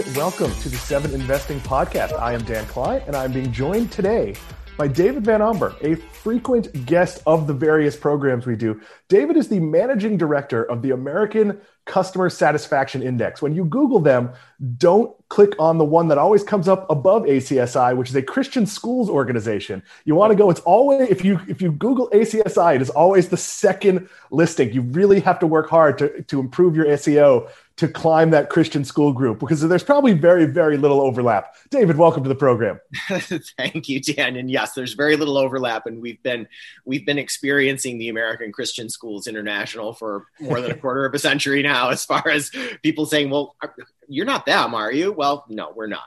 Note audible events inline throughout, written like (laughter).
and welcome to the Seven Investing Podcast. I am Dan Kline, and I'm being joined today by David VanAmburg, a frequent guest of the various programs we do. David is the managing director of the American Customer Satisfaction Index. When you Google them, don't click on the one that always comes up above ACSI, which is a Christian schools organization. You want to go, it's always if you if you Google ACSI, it is always the second listing. You really have to work hard to, to improve your SEO to climb that Christian school group because there's probably very, very little overlap. David, welcome to the program. (laughs) Thank you, Dan. And yes, there's very little overlap, and we've been we've been experiencing the American Christian Schools International for more than a (laughs) quarter of a century now. As far as people saying, "Well, you're not them, are you?" Well, no, we're not.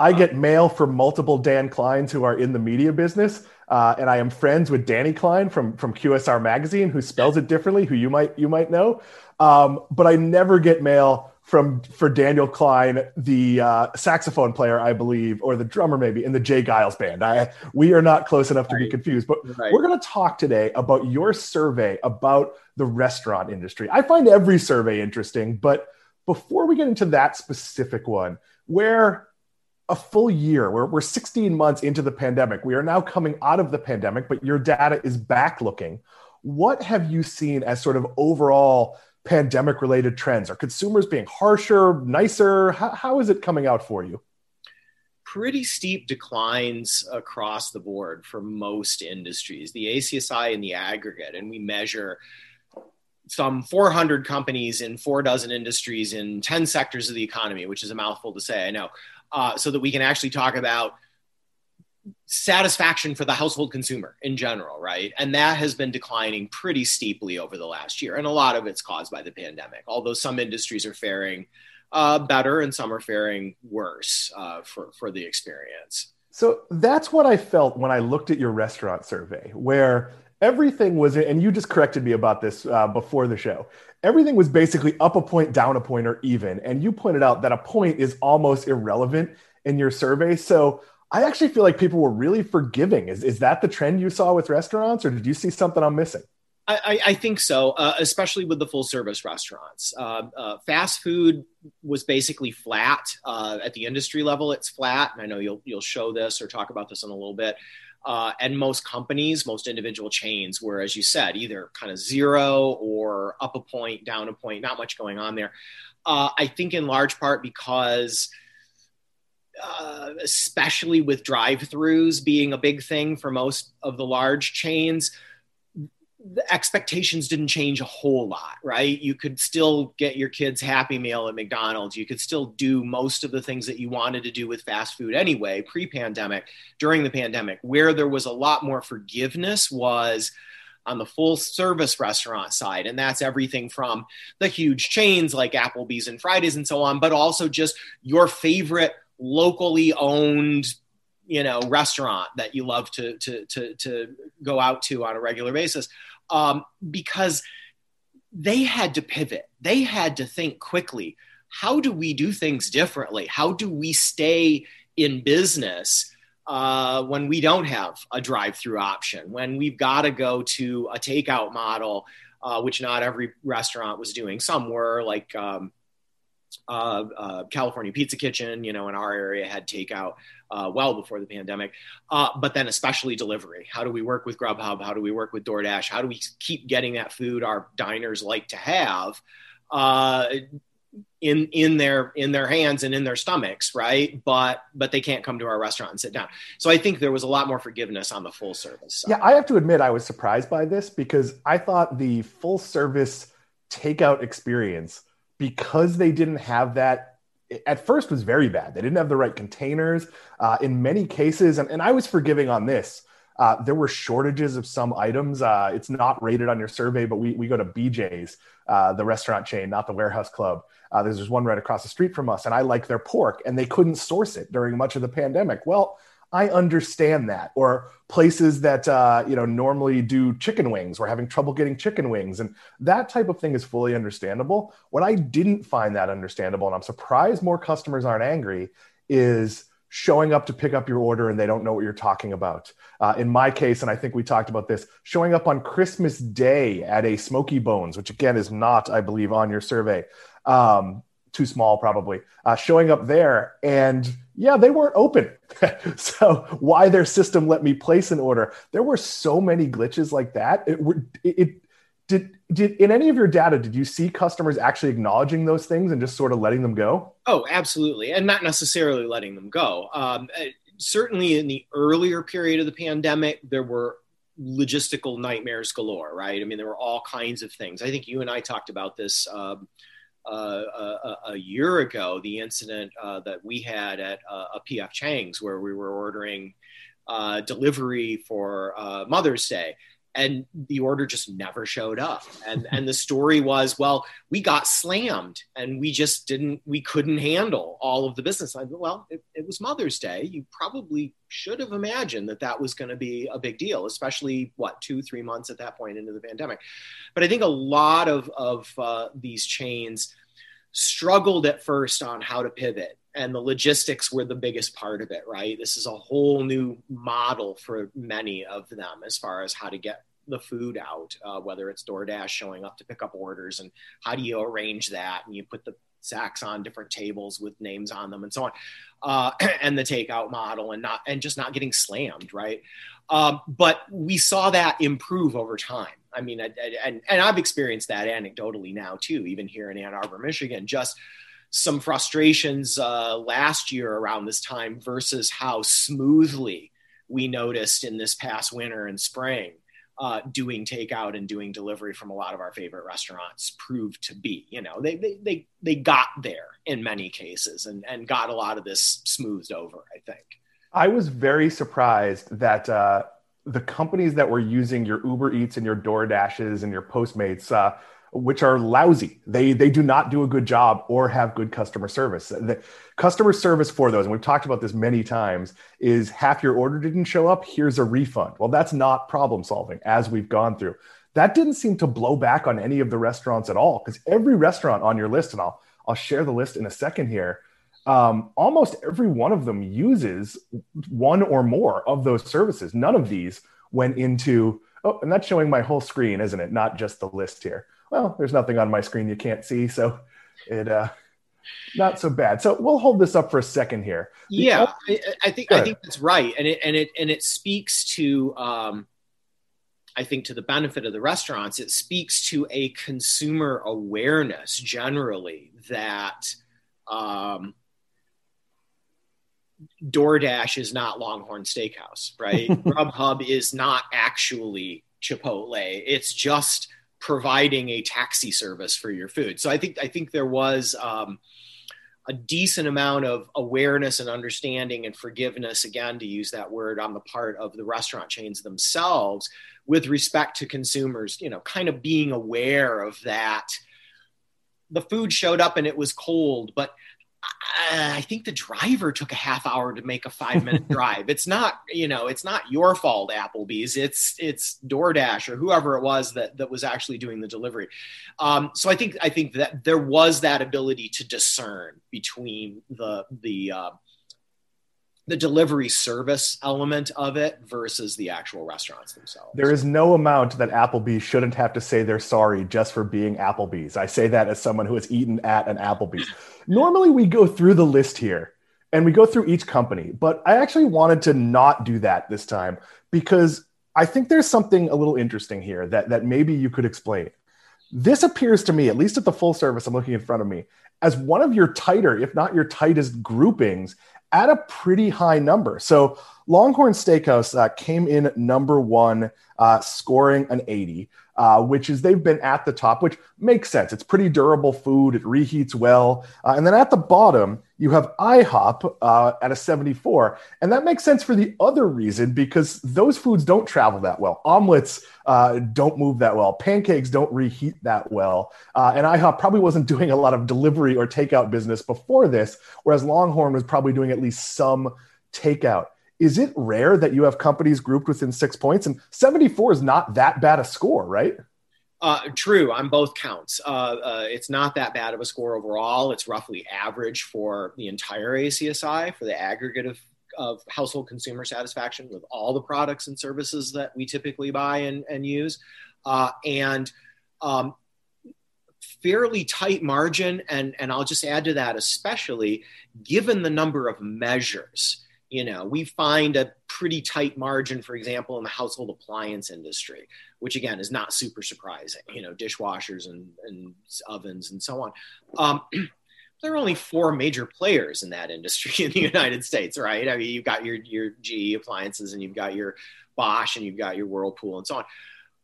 I get mail from multiple Dan Klines who are in the media business. Uh, and I am friends with Danny Klein from from QSR Magazine, who spells it differently, who you might you might know. Um, but I never get mail from for Daniel Klein, the uh, saxophone player, I believe, or the drummer maybe in the J. Geils band. I we are not close enough to right. be confused, but right. we're going to talk today about your survey about the restaurant industry. I find every survey interesting, but before we get into that specific one, where a full year, we're, we're 16 months into the pandemic, we are now coming out of the pandemic, but your data is back looking. What have you seen as sort of overall pandemic related trends? Are consumers being harsher, nicer? How, how is it coming out for you? Pretty steep declines across the board for most industries, the ACSI and the aggregate, and we measure some 400 companies in four dozen industries in 10 sectors of the economy, which is a mouthful to say, I know, uh, so that we can actually talk about satisfaction for the household consumer in general, right? And that has been declining pretty steeply over the last year. And a lot of it's caused by the pandemic, although some industries are faring uh, better and some are faring worse uh, for, for the experience. So that's what I felt when I looked at your restaurant survey, where everything was, and you just corrected me about this uh, before the show. Everything was basically up a point, down a point, or even. And you pointed out that a point is almost irrelevant in your survey. So I actually feel like people were really forgiving. Is, is that the trend you saw with restaurants, or did you see something I'm missing? I, I think so, uh, especially with the full service restaurants. Uh, uh, fast food was basically flat uh, at the industry level. It's flat, and I know you'll you'll show this or talk about this in a little bit. Uh, and most companies, most individual chains were, as you said, either kind of zero or up a point, down a point. Not much going on there. Uh, I think in large part because uh, especially with drive-throughs being a big thing for most of the large chains the expectations didn't change a whole lot right you could still get your kids happy meal at mcdonald's you could still do most of the things that you wanted to do with fast food anyway pre-pandemic during the pandemic where there was a lot more forgiveness was on the full service restaurant side. And that's everything from the huge chains like Applebee's and Fridays and so on, but also just your favorite locally owned you know restaurant that you love to to to, to go out to on a regular basis. Um, because they had to pivot. They had to think quickly. How do we do things differently? How do we stay in business uh, when we don't have a drive-through option? When we've got to go to a takeout model uh, which not every restaurant was doing. Some were like um, uh, uh, California Pizza Kitchen, you know, in our area had takeout uh, well before the pandemic. Uh, but then especially delivery. How do we work with Grubhub? How do we work with DoorDash? How do we keep getting that food our diners like to have uh, in in their in their hands and in their stomachs, right? But but they can't come to our restaurant and sit down. So I think there was a lot more forgiveness on the full service. Side. Yeah, I have to admit I was surprised by this because I thought the full service takeout experience because they didn't have that at first was very bad. They didn't have the right containers uh, in many cases, and, and I was forgiving on this. Uh, there were shortages of some items. Uh, it's not rated on your survey, but we, we go to BJ's, uh, the restaurant chain, not the warehouse club. Uh, there's, there's one right across the street from us, and I like their pork, and they couldn't source it during much of the pandemic. Well, I understand that. Or places that uh, you know normally do chicken wings, we're having trouble getting chicken wings, and that type of thing is fully understandable. What I didn't find that understandable, and I'm surprised more customers aren't angry, is showing up to pick up your order and they don't know what you're talking about. Uh, in my case, and I think we talked about this, showing up on Christmas Day at a Smoky Bones, which again is not, I believe, on your survey. Um, too small probably, uh, showing up there. And yeah, they weren't open. (laughs) so why their system let me place an order? There were so many glitches like that. It, it, it did did in any of your data did you see customers actually acknowledging those things and just sort of letting them go oh absolutely and not necessarily letting them go um, uh, certainly in the earlier period of the pandemic there were logistical nightmares galore right i mean there were all kinds of things i think you and i talked about this um, uh, a, a, year ago the incident uh, that we had at uh, a pf chang's where we were ordering uh, delivery for mother's day and the order just never showed up. And and the story was well we got slammed and we just didn't we couldn't handle all of the business. I, well it, it was mother's day. You probably should have imagined that that was going to be a big deal especially what two three months at that point into the pandemic. But i think a lot of of uh, these chains struggled at first on how to pivot and the logistics were the biggest part of it right? This is a whole new model for many of them as far as how to get the food out, uh, whether it's DoorDash showing up to pick up orders, and how do you arrange that? And you put the sacks on different tables with names on them and so on, uh, (clears throat) and the takeout model, and not and just not getting slammed, right? Um, but we saw that improve over time. I mean, and and I've experienced that anecdotally now too, even here in Ann Arbor, Michigan. Just some frustrations uh, last year around this time versus how smoothly we noticed in this past winter and spring uh, doing takeout and doing delivery from a lot of our favorite restaurants proved to be. You know, they they they, they got there in many cases and and got a lot of this smoothed over. I think. I was very surprised that uh, the companies that were using your Uber Eats and your DoorDashes and your Postmates. Uh, which are lousy. They they do not do a good job or have good customer service. The customer service for those, and we've talked about this many times, is half your order didn't show up. Here's a refund. Well, that's not problem solving as we've gone through. That didn't seem to blow back on any of the restaurants at all because every restaurant on your list, and I'll I'll share the list in a second here. Um, almost every one of them uses one or more of those services. None of these went into oh, and that's showing my whole screen, isn't it? Not just the list here well, there's nothing on my screen you can't see, so it uh, not so bad. So we'll hold this up for a second here. Yeah, I, I, think I think that's right, and it and it and it speaks to. Um, I think to the benefit of the restaurants, it speaks to a consumer awareness generally that um, DoorDash is not Longhorn Steakhouse, right? (laughs) Grubhub is not actually Chipotle. It's just providing a taxi service for your food. So I think I think there was um, a decent amount of awareness and understanding and forgiveness, again to use that word, on the part of the restaurant chains themselves with respect to consumers. You know, kind of being aware of that. The food showed up and it was cold, but I think the driver took a half hour to make a five minute (laughs) drive. It's not, you know, it's not your fault, Applebee's. It's it's DoorDash or whoever it was that that was actually doing the delivery. Um, so I think I think that there was that ability to discern between the the uh, the delivery service element of it versus the actual restaurants themselves. There is no amount that Applebee's shouldn't have to say they're sorry just for being Applebee's. I say that as someone who has eaten at an Applebee's. (laughs) Normally, we go through the list here and we go through each company, but I actually wanted to not do that this time because I think there's something a little interesting here that, that maybe you could explain. This appears to me, at least at the full service I'm looking in front of me, as one of your tighter, if not your tightest groupings at a pretty high number. So Longhorn Steakhouse uh, came in number one, uh, scoring an 80, uh, which is they've been at the top, which makes sense. It's pretty durable food, it reheats well. Uh, and then at the bottom, you have IHOP uh, at a 74. And that makes sense for the other reason because those foods don't travel that well. Omelets uh, don't move that well, pancakes don't reheat that well. and IHOP probably wasn't (laughs) doing a lot of delivery or takeout business before this, whereas Longhorn was probably doing at least some takeout is it rare that you have companies grouped within six points? And 74 is not that bad a score, right? Uh, true on both counts. Uh, uh, it's not that bad of a score overall. It's roughly average for the entire ACSI for the aggregate of, of household consumer satisfaction with all the products and services that we typically buy and, and use. Uh, and um, fairly tight margin, and and I'll just add to that, especially given the number of measures. You know, we find a pretty tight margin, for example, in the household appliance industry, which again is not super surprising. You know, dishwashers and, and ovens and so on. Um, (clears throat) there are only four major players in that industry in the (laughs) United States, right? I mean, you've got your your GE appliances, and you've got your Bosch, and you've got your Whirlpool, and so on.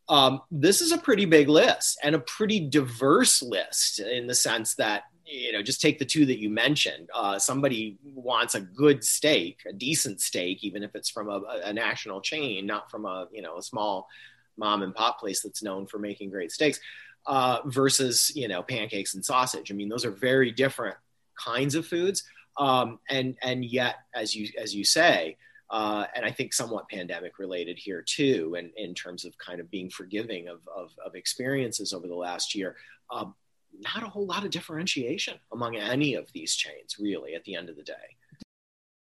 Um, this is a pretty big list and a pretty diverse list in the sense that you know just take the two that you mentioned. Uh, somebody wants a good steak, a decent steak, even if it's from a, a national chain, not from a you know a small mom and pop place that's known for making great steaks uh, versus you know pancakes and sausage. I mean, those are very different kinds of foods, um, and and yet, as you as you say, uh, and I think somewhat pandemic related here too, and in terms of kind of being forgiving of of, of experiences over the last year. Um, not a whole lot of differentiation among any of these chains, really, at the end of the day.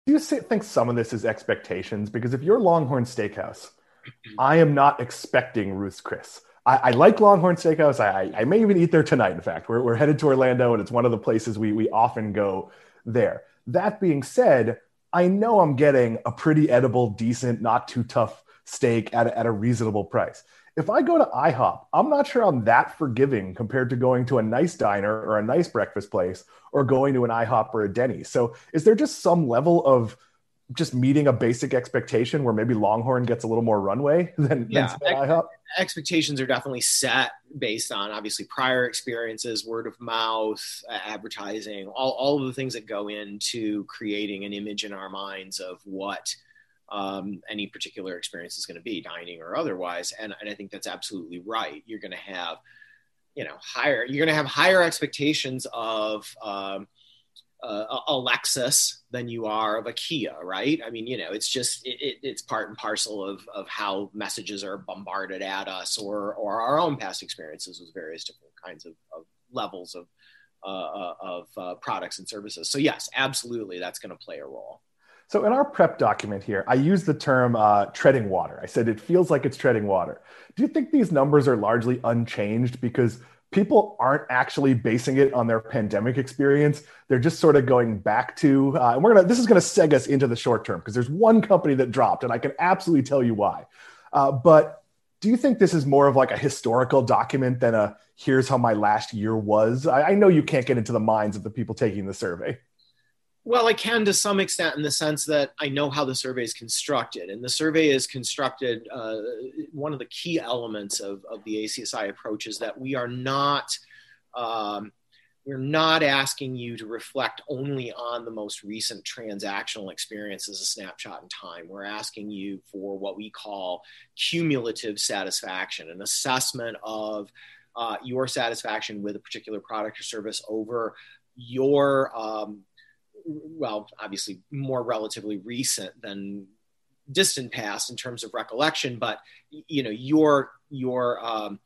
Do you think some of this is expectations? Because if you're Longhorn Steakhouse, mm-hmm. I am not expecting Ruth's Chris. I, I, like Longhorn Steakhouse. I, I, may even eat there tonight. In fact, we're, we're headed to Orlando, and it's one of the places we we often go there. That being said, I know I'm getting a pretty edible, decent, not too tough steak at a, at a reasonable price. If I go to IHOP, I'm not sure I'm that forgiving compared to going to a nice diner or a nice breakfast place or going to an IHOP or a Denny's. So, is there just some level of just meeting a basic expectation where maybe Longhorn gets a little more runway (laughs) than, yeah, than IHOP? Expectations are definitely set based on obviously prior experiences, word of mouth, advertising, all, all of the things that go into creating an image in our minds of what um, any particular experience is going to be, dining or otherwise. And, and I think that's absolutely right. You're going to have, you know, higher, you're going to have higher expectations of, um, uh, a Lexus than you are of a Kia, right? I mean, you know, it's just it, it, it's part and parcel of of how messages are bombarded at us, or or our own past experiences with various different kinds of, of levels of uh, uh of uh, products and services. So yes, absolutely, that's going to play a role. So in our prep document here, I use the term uh, treading water. I said it feels like it's treading water. Do you think these numbers are largely unchanged because people aren't actually basing it on their pandemic experience. They're just sort of going back to, uh, and we're gonna. This is gonna seg us into the short term because there's one company that dropped, and I can absolutely tell you why. Uh, but do you think this is more of like a historical document than a here's how my last year was? I, I know you can't get into the minds of the people taking the survey. Well, I can to some extent in the sense that I know how the survey is constructed. And the survey is constructed, uh, one of the key elements of, of the ACSI approach is that we are not. Um, we're not asking you to reflect only on the most recent transactional experience as a snapshot in time. We're asking you for what we call cumulative satisfaction, an assessment of uh, your satisfaction with a particular product or service over your um, well, obviously more relatively recent than distant past in terms of recollection, but you know your your um,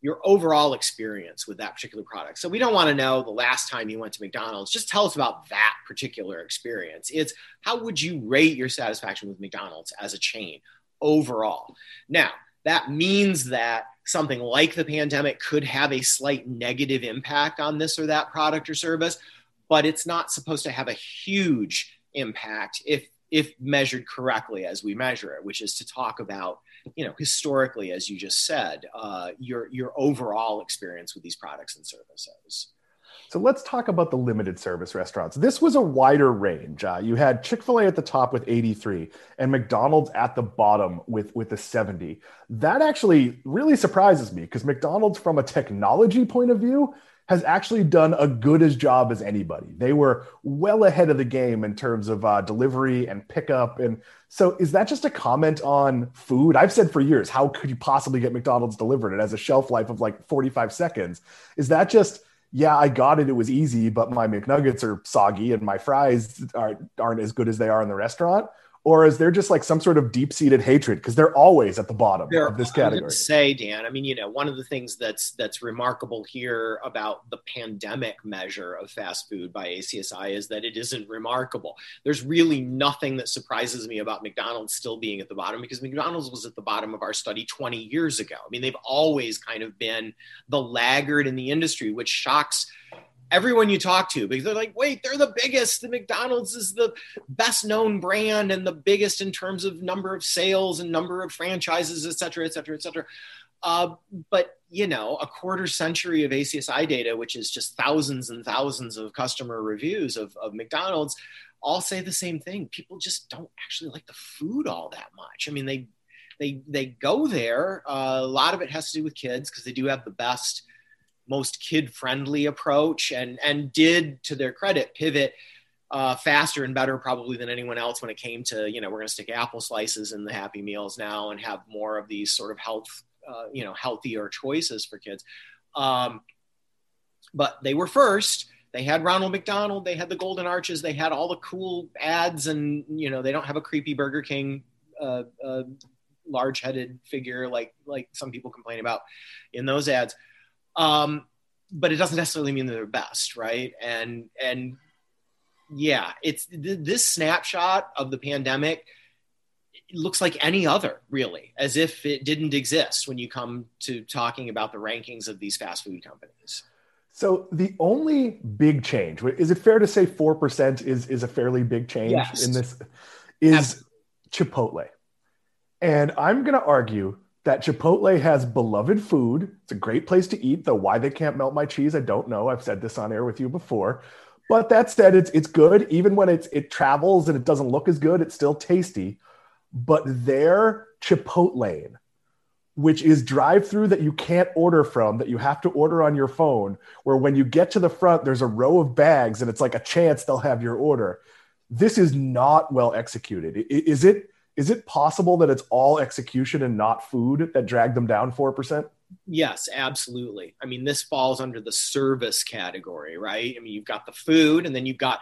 your overall experience with that particular product. So we don't want to know the last time you went to McDonald's. Just tell us about that particular experience. It's how would you rate your satisfaction with McDonald's as a chain overall? Now that means that something like the pandemic could have a slight negative impact on this or that product or service but it's not supposed to have a huge impact if if measured correctly as we measure it, which is to talk about, you know, historically, as you just said, uh, your your overall experience with these products and services. So let's talk about the limited service restaurants. This was a wider range. Uh, you had Chick fil A at the top with 83 and McDonald's at the bottom with, with the 70. That actually really surprises me because McDonald's, from a technology point of view, has actually done a good as job as anybody. They were well ahead of the game in terms of uh, delivery and pickup. And so, is that just a comment on food? I've said for years, how could you possibly get McDonald's delivered? It has a shelf life of like 45 seconds. Is that just, yeah, I got it. It was easy, but my McNuggets are soggy and my fries aren't, aren't as good as they are in the restaurant? Or is there just like some sort of deep-seated hatred because they're always at the bottom There- of this category Say, Dan, I mean, you know, one of the things that's that's remarkable here about the pandemic measure of fast food by ACSI is that it isn't remarkable. There's really nothing that surprises me about McDonald's still being at the bottom because McDonald's was at the bottom of our study 20 years ago. I mean, they've always kind of been the laggard in the industry, which shocks everyone you talk to because they're like, wait, they're the biggest. The McDonald's is the best known brand and the biggest in terms of number of sales and number of franchises, et cetera, et cetera, et cetera. Uh, but you know, a quarter century of ACSI data, which is just thousands and thousands of customer reviews of, of McDonald's, all say the same thing. People just don't actually like the food all that much. I mean, they they they go there. Uh, a lot of it has to do with kids because they do have the best most kid friendly approach and and did to their credit pivot uh, faster and better probably than anyone else when it came to you know we're going to stick apple slices in the happy meals now and have more of these sort of health uh, you know healthier choices for kids. Um, but they were first. They had ronald mcdonald. They had the golden arches. They had all the cool ads and you know they don't have a creepy burger king uh, uh, large headed figure like like some people complain about in those ads um, but it doesn't necessarily mean they're best, right? And and yeah, it's th- this snapshot of the pandemic looks like any other, really, as if it didn't exist when you come to talking about the rankings of these fast food companies. So the only big change is it fair to say four percent is is a fairly big change Yes. in this is Absolutely. Chipotle, and I'm going to argue that Chipotle has beloved food. It's a great place to eat, though why they can't melt my cheese, I don't know. I've said this on air with you before. But that said, it's it's good. Even when it's it travels and it doesn't look as good, it's still tasty. But their Chipotle, which is drive-through that you can't order from, that you have to order on your phone, where when you get to the front, there's a row of bags and it's like a chance they'll have your order. This is not well executed. Is it is it possible that it's all execution and not food that dragged them down 4%? Yes, absolutely. I mean, this falls under the service category, right? I mean, you've got the food and then you've got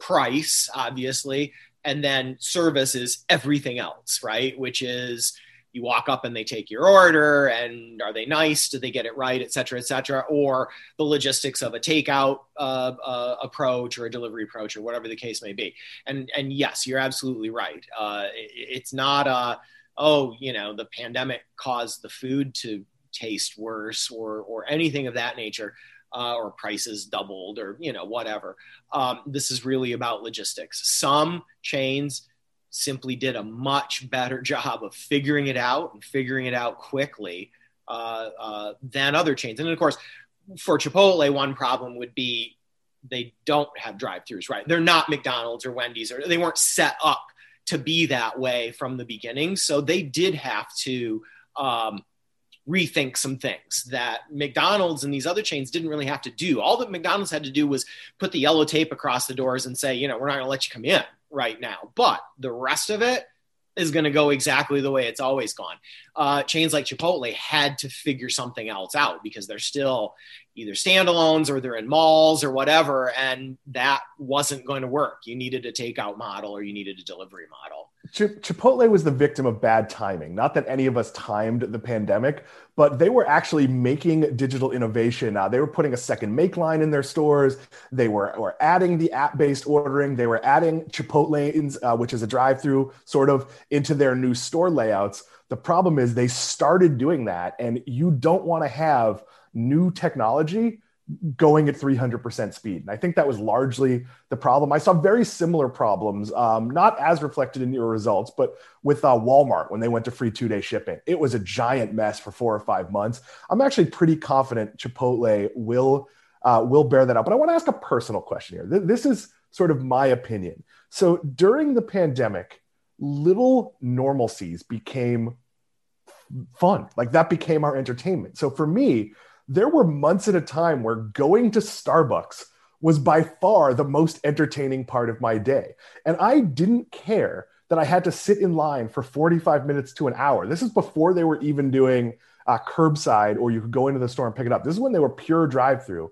price, obviously, and then service is everything else, right? Which is you walk up and they take your order and are they nice? do they get it right, et cetera, et cetera? Or the logistics of a takeout uh, uh, approach or a delivery approach or whatever the case may be. And, and yes, you're absolutely right. Uh, it- it's not a, oh, you know, the pandemic caused the food to taste worse or or anything of that nature uh, or prices doubled or you know whatever um, this is really about logistics some chains simply did a much better (laughs) job of figuring it out and figuring it out quickly uh, uh, than other chains. And of course for chipotle one problem would be they don't have drive-throughs right? They're not mcdonald's or wendy's or they weren't set up to be that way from the beginning. So they did have to um, rethink some things that McDonald's and these other chains didn't really have to do. All that McDonald's had to do was put the yellow tape across the doors and say, you know, we're not going to let you come in right now. But the rest of it is going to go exactly the way it's always gone. Uh, chains like Chipotle had to figure something else out because they're still either standalones or they're in malls or whatever. And that wasn't going to work. You needed a takeout model or you needed a delivery model. Ch- Chipotle was the victim of bad timing. Not that any of us timed the pandemic, but they were actually making digital innovation. Uh, they were putting a second make line in their stores. They were, were adding the app based ordering. They were adding Chipotlanes, uh, which is a drive through, sort of into their new store layouts. The problem is they started doing that, and you don't want to have new technology going at 300% speed. And I think that was largely the problem. I saw very similar problems, um, not as reflected in your results, but with uh, Walmart when they went to free two day shipping. It was a giant mess for four or five months. I'm actually pretty confident Chipotle will. Uh, will bear that out. But I want to ask a personal question here. Th- This is sort of my opinion. So during the pandemic, little normalcies became fun. Like that became our entertainment. So for me, there were months at a time where going to Starbucks was by far the most entertaining part of my day. And I didn't care that I had to sit in line for 45 minutes to an hour. This is before they were even doing uh, curbside or you could go into the store and pick it up. This is when they were pure drive through.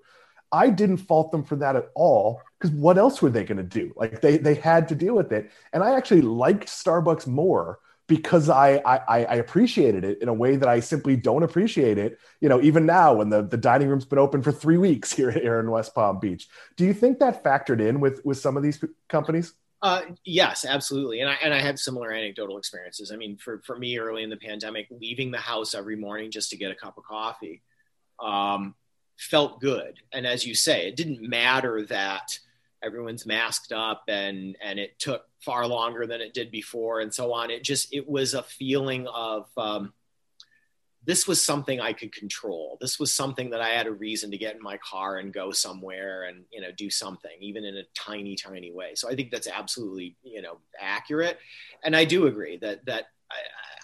I didn't fault them for that at all because what else were they going to do? Like they they had to deal with it, and I actually liked Starbucks more because I, I I appreciated it in a way that I simply don't appreciate it. You know, even now when the, the dining room's been open for three weeks (laughs) here, here in West Palm Beach. Do you think that factored in with with some of these companies? Uh, yes, absolutely. And I, and I had similar anecdotal experiences. I mean, for, for me early in the pandemic, leaving the house every morning just to get a cup of coffee um, felt good. And as you say, it didn't matter that everyone's masked up and, and it took far longer than it did before and so on. It just, it was a feeling of, um, this was something I could control. This was something that I had a reason to get in my car and go somewhere and you know do something, even in a tiny, tiny way. So I think that's absolutely you know accurate, and I do agree that that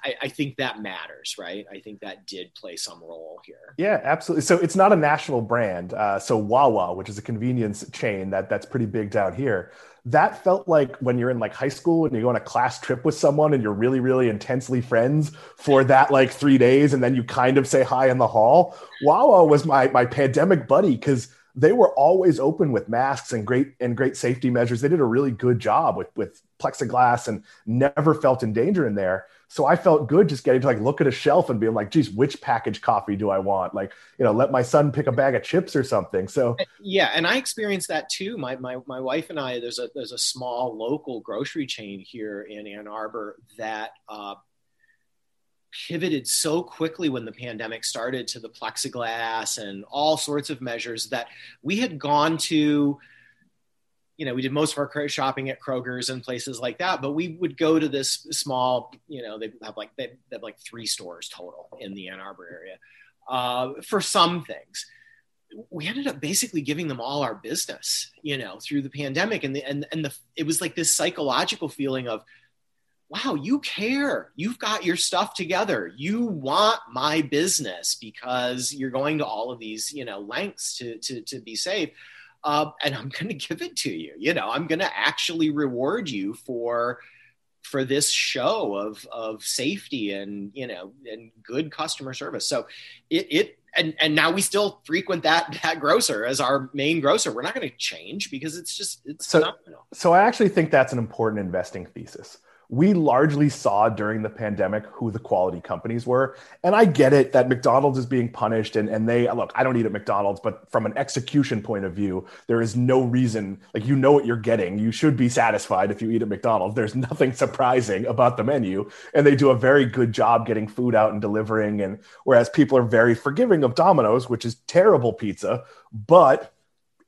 I, I, think that matters, right? I think that did play some role here. Yeah, absolutely. So it's not a national brand. Uh, so Wawa, which is a convenience chain that that's pretty big down here, that felt like when you're in like high school and you go on a class trip with someone and you're really, really intensely friends for that like three days, and then you kind of say hi in the hall. Wawa was my my pandemic buddy because they were always open with masks and great and great safety measures. They did a really good job with with plexiglass and never felt in danger in there. So I felt good just getting to like look at a shelf and being like, geez, which package coffee do I want? Like, you know, let my son pick a bag of chips or something. So yeah, and I experienced that too. My my my wife and I, there's a there's a small local grocery chain here in Ann Arbor that uh, pivoted so quickly when the pandemic started to the plexiglass and all sorts of measures that we had gone to you know, we did most of our shopping at Kroger's and places like that, but we would go to this small, you know, they have like, they have like three stores total in the Ann Arbor area uh, for some things. We ended up basically giving them all our business, you know, through the pandemic. And the, and, and the, it was like this psychological feeling of, wow, you care. You've got your stuff together. You want my business because you're going to all of these, you know, lengths to, to, to be safe uh, and I'm going (laughs) to give it to you. You know, I'm going to actually reward you for for this show of of safety and you know and good customer service. So it it and and now we still frequent that (laughs) that grocer as our main grocer. We're not going to change because it's just it's so, phenomenal. So I actually think that's an important investing thesis we largely saw during the pandemic who the quality companies were. And I get it that McDonald's is being punished and, and they look, I don't eat at McDonald's, but from an execution point of view, there is no reason, like you know what you're getting. You should be satisfied if you eat at McDonald's. There's nothing surprising about the menu. And they do a very good job getting food out and delivering. And whereas people are very forgiving of Domino's, which is terrible pizza, but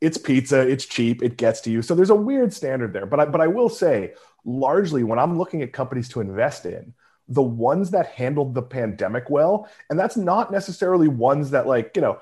it's pizza, it's cheap, it gets to you. So there's a weird standard there. But I but I will say largely when I'm looking at companies to invest in, the ones that handled the pandemic well, and that's not necessarily ones that like, you know,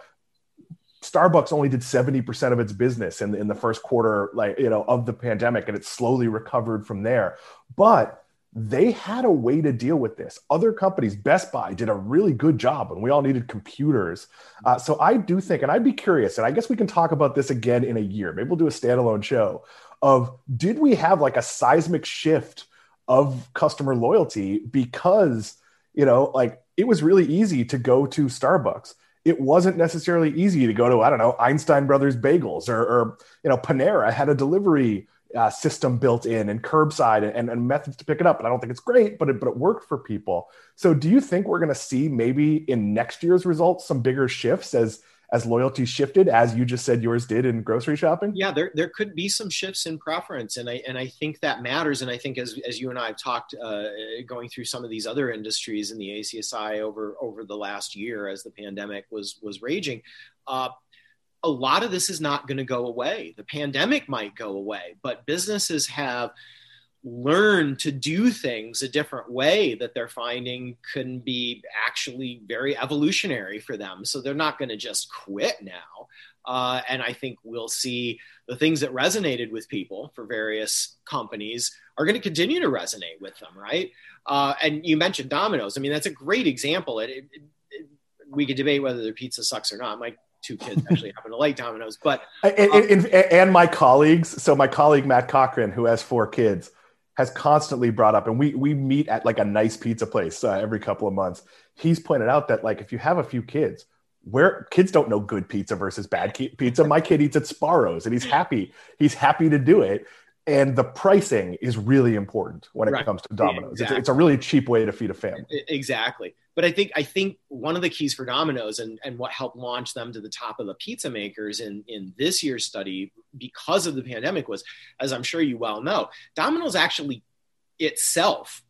Starbucks only did 70% of its business in in the first quarter, like, you know, of the pandemic, and it slowly recovered from there. But they had a way to deal with this. Other companies, Best Buy, did a really good job, and we all needed computers. Uh, so I do think, and I'd be curious, and I guess we can talk about this again in a year. Maybe we'll do a standalone show of did we have like a seismic shift of customer loyalty because you know like it was really easy to go to starbucks. It wasn't necessarily easy to go to i don't know einstein brothers bagels or, or you know panera had a delivery uh, system built in and curbside and, and methods to pick it up and i don't think it's great but it, but it worked for people. So do you think we're going to see maybe in next year's results some bigger shifts as as loyalty shifted, as you just said yours did in grocery shopping? Yeah, there, there could be some shifts in preference, and I and I think that matters. And I think as, as you and I have talked, uh, going through some of these other industries in the ACSI over over the last year as the pandemic was was raging, uh, a lot of this is not going to go away. The pandemic might go away, but businesses have learn to do things a different way that they're finding can be actually very evolutionary for them. So they're not going to just quit now. Uh, and I think we'll see the things that resonated with people for various companies are going to continue to resonate with them, right? Uh, and you mentioned Domino's. I mean, that's a great example. It, it, it, we could debate whether their pizza sucks or not. My two kids actually happen to like Domino's, but um, and, and, and, my colleagues. So my colleague Matt Cochrane, who has four kids, has constantly brought up, and we we meet at like a nice pizza place uh, every couple of months. He's pointed out that like if you have a few kids, where kids don't know good pizza versus bad pizza. My kid eats at Sbarro's, and he's happy. He's happy to do it. And the pricing is really important when it right. comes to Domino's. Exactly. It's, it's, a really cheap way to feed a family. Exactly. But I think I think one of the keys for Domino's and, and what helped launch them to the top of the pizza makers in, in this year's study because of the pandemic was, as I'm sure you well know, Domino's actually itself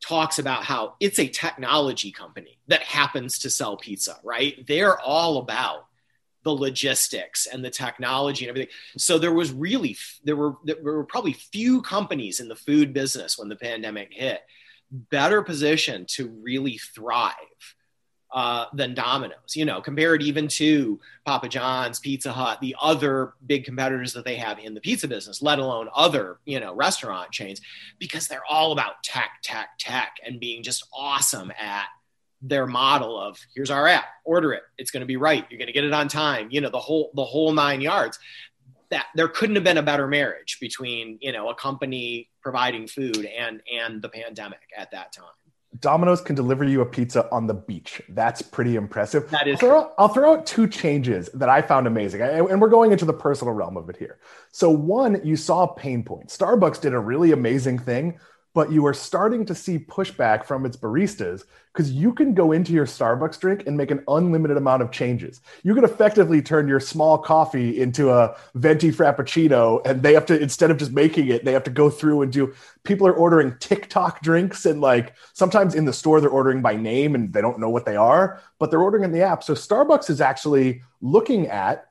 talks about how it's a technology company that happens to sell pizza, right? They're all about the logistics and the technology and everything. So there was really there were there were probably few companies in the food business when the pandemic hit better positioned to really thrive uh, than Domino's, you know, compared even to Papa John's, Pizza Hut, the other big competitors that they have in the pizza business, let alone other, you know, restaurant chains, because they're all about tech, tech, tech, and being just awesome at their model of here's our app, order it, it's going to be right, you're going to get it on time, you know, the whole the whole nine yards. That there couldn't have been a better marriage between you know a company providing food and and the pandemic at that time. Domino's can deliver you a pizza on the beach. That's pretty impressive. That is. I'll throw, out, I'll throw, out two changes that I found amazing, and we're going into the personal realm of it here. So, one, you saw pain point. Starbucks did a really amazing thing but you are starting to see pushback from its baristas because you can go into your Starbucks drink and make an unlimited amount of changes. You can effectively turn your small coffee into a venti frappuccino, and they have to instead of just making it, they have to go through and do. People are ordering TikTok drinks, and like sometimes in the store they're ordering by name and they don't know what they are, but they're ordering in the app. So Starbucks is actually looking at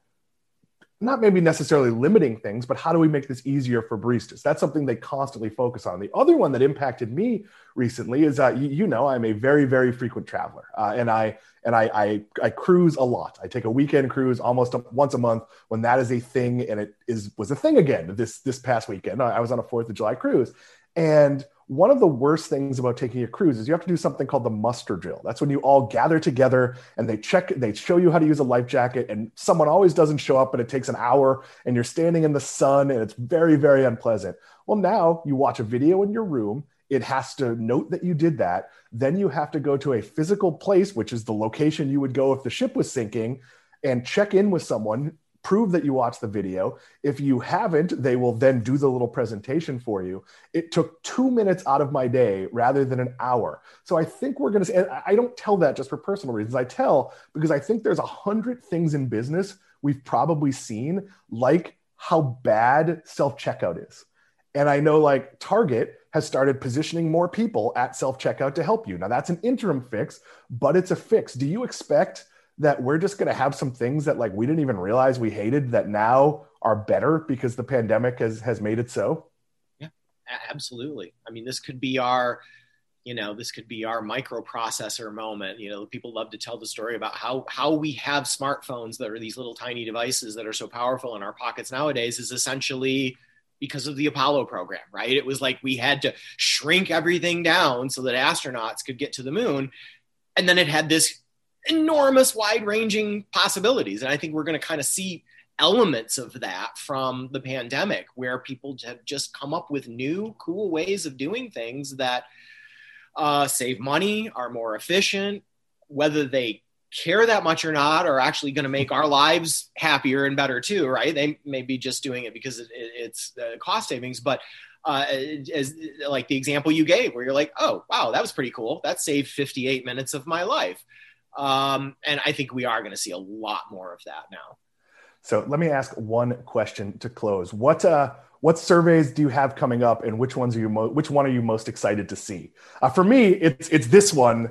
not maybe necessarily limiting things, but how do we make this easier for baristas? That's something they constantly focus on. The other one that impacted me recently is, uh, you, you, know, I'm a very, very frequent traveler, uh, and I and I, I, I cruise a lot. I take a weekend cruise almost once a month when that is a thing, and it is was a thing again this this past weekend. I was on a Fourth of July cruise, and one of the worst things about taking a cruise is you have to do something called the muster drill. That's when you all gather together and they check, they show you how to use a life jacket, and someone always doesn't show up, and it takes an hour, and you're standing in the sun, and it's very, very unpleasant. Well, now you watch a video in your room. It has to note that you did that. Then you have to go to a physical place, which is the location you would go if the ship was sinking, and check in with someone prove that you watched the video. If you haven't, they will then do the little presentation for you. It took two minutes out of my day rather than an hour. So I think we're going to, and I don't tell that just for personal reasons. I tell because I think there's a hundred things in business we've probably seen, like how bad self checkout is. And I know like Target has started positioning more people at self checkout to help you. Now that's an interim fix, but it's a fix. Do you expect that we're just going to have some things that like we didn't even realize we hated that now are better because the pandemic has has made it so. Yeah absolutely. I mean this could be our you know this could be our microprocessor moment. You know people love to tell the story about how how we have smartphones that are these little tiny devices that are so powerful in our pockets nowadays is essentially because of the apollo program right? It was like we had to shrink everything down so that astronauts could get to the moon. And then it had this enormous, wide ranging possibilities. And I think we're going to kind of see elements of that from the pandemic where people have just come up with new, cool ways of doing things that uh, save money, are more efficient, whether they care that much or not are actually going to make our lives happier and better too right? They may be just doing it because it, it's uh, cost savings. But uh, as like the example you gave where you're like oh wow that was pretty cool. That saved 58 minutes of my life um, and I think we are going to see a lot more of that now. So let me ask one question to close. What uh, what surveys do you have coming up, and which ones are you mo- which one are you most excited to see? Uh, for me, it's it's this one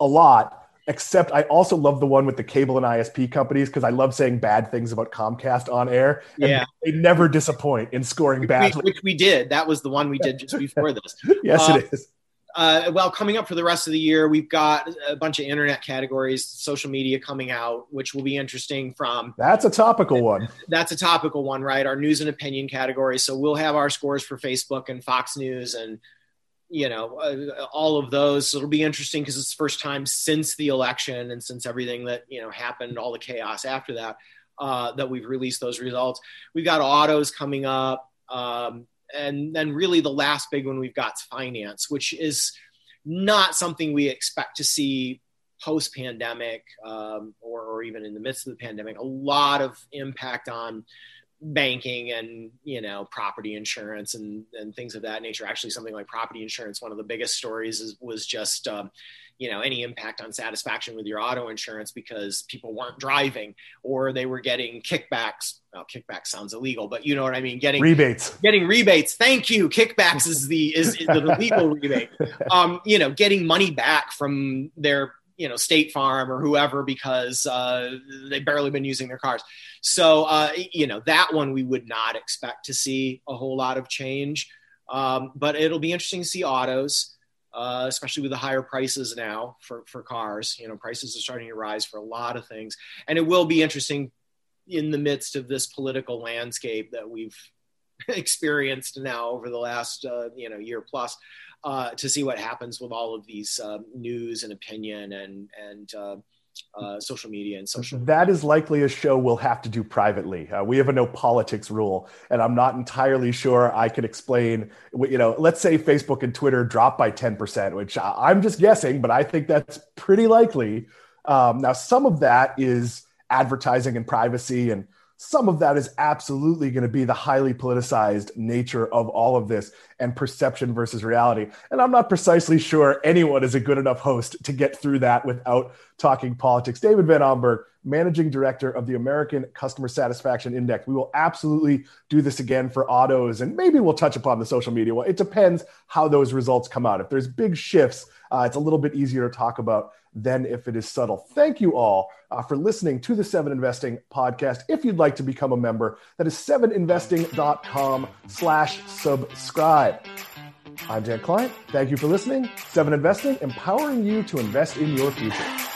a lot. Except I also love the one with the cable and ISP companies because I love saying bad things about Comcast on air. yeah, they never disappoint in scoring bad. Which, which we did. That was the one we did just (laughs) before this. yes, it is uh, well, coming up for the rest of the year, we've got a bunch of internet categories, social media coming out, which will be interesting. From that's a topical one. That's a topical one, right? Our news and opinion category. So we'll have our scores for Facebook and Fox News and you know uh, all of those. So it'll be interesting because it's the first time since the election and since everything that you know happened, all the chaos after that, uh, that we've released those results. We've got autos coming up. Um, and then really the last big one we've got is finance, which is not something we expect to see post pandemic um, or, or even in the midst of the pandemic, a lot of impact on banking and you know property insurance and and things of that nature. Actually something like property insurance one of the biggest stories is, was just um, you know any impact on satisfaction with your auto insurance because people weren't driving or they were getting kickbacks. Well kickback sounds illegal but you know what i mean. Getting rebates. getting rebates. Thank you. Kickbacks is the is, is the legal (laughs) rebate. Um you know getting money back from their you know State Farm or whoever because uh, they've barely been using their cars. So uh, you know that one we would not expect to see a whole lot of change, um, but it'll be interesting to see autos. Uh, especially with the higher prices now for, for cars, you know, prices are starting to rise for a lot of things. And it will be interesting in the midst of this political landscape that we've (laughs) experienced now over the last, uh, you know, year plus uh, to see what happens with all of these uh, news and opinion and and uh, uh, social media and social. That is likely a show we'll have to do privately. Uh, we have a no politics rule, and I'm not entirely sure I can explain. You know, let's say Facebook and Twitter drop by 10%, which I'm just guessing, but I think that's pretty likely. Um, now, some of that is advertising and privacy and some of that is absolutely going to be the highly politicized nature of all of this and perception versus reality. And I'm not precisely sure anyone is a good enough host to get through that without talking politics. David VanAmburg, managing director of the American Customer Satisfaction Index. We will absolutely do this again for autos and maybe we'll touch upon the social media. Well, it depends how those results come out. If there's big shifts, uh, it's a little bit easier to talk about than if it is subtle. Thank you all uh, for listening to the Seven Investing podcast. If you'd like to become a member, that is seveninvesting.com slash subscribe. I'm Dan Kline. Thank you for listening. Seven Investing, empowering you to invest in your future.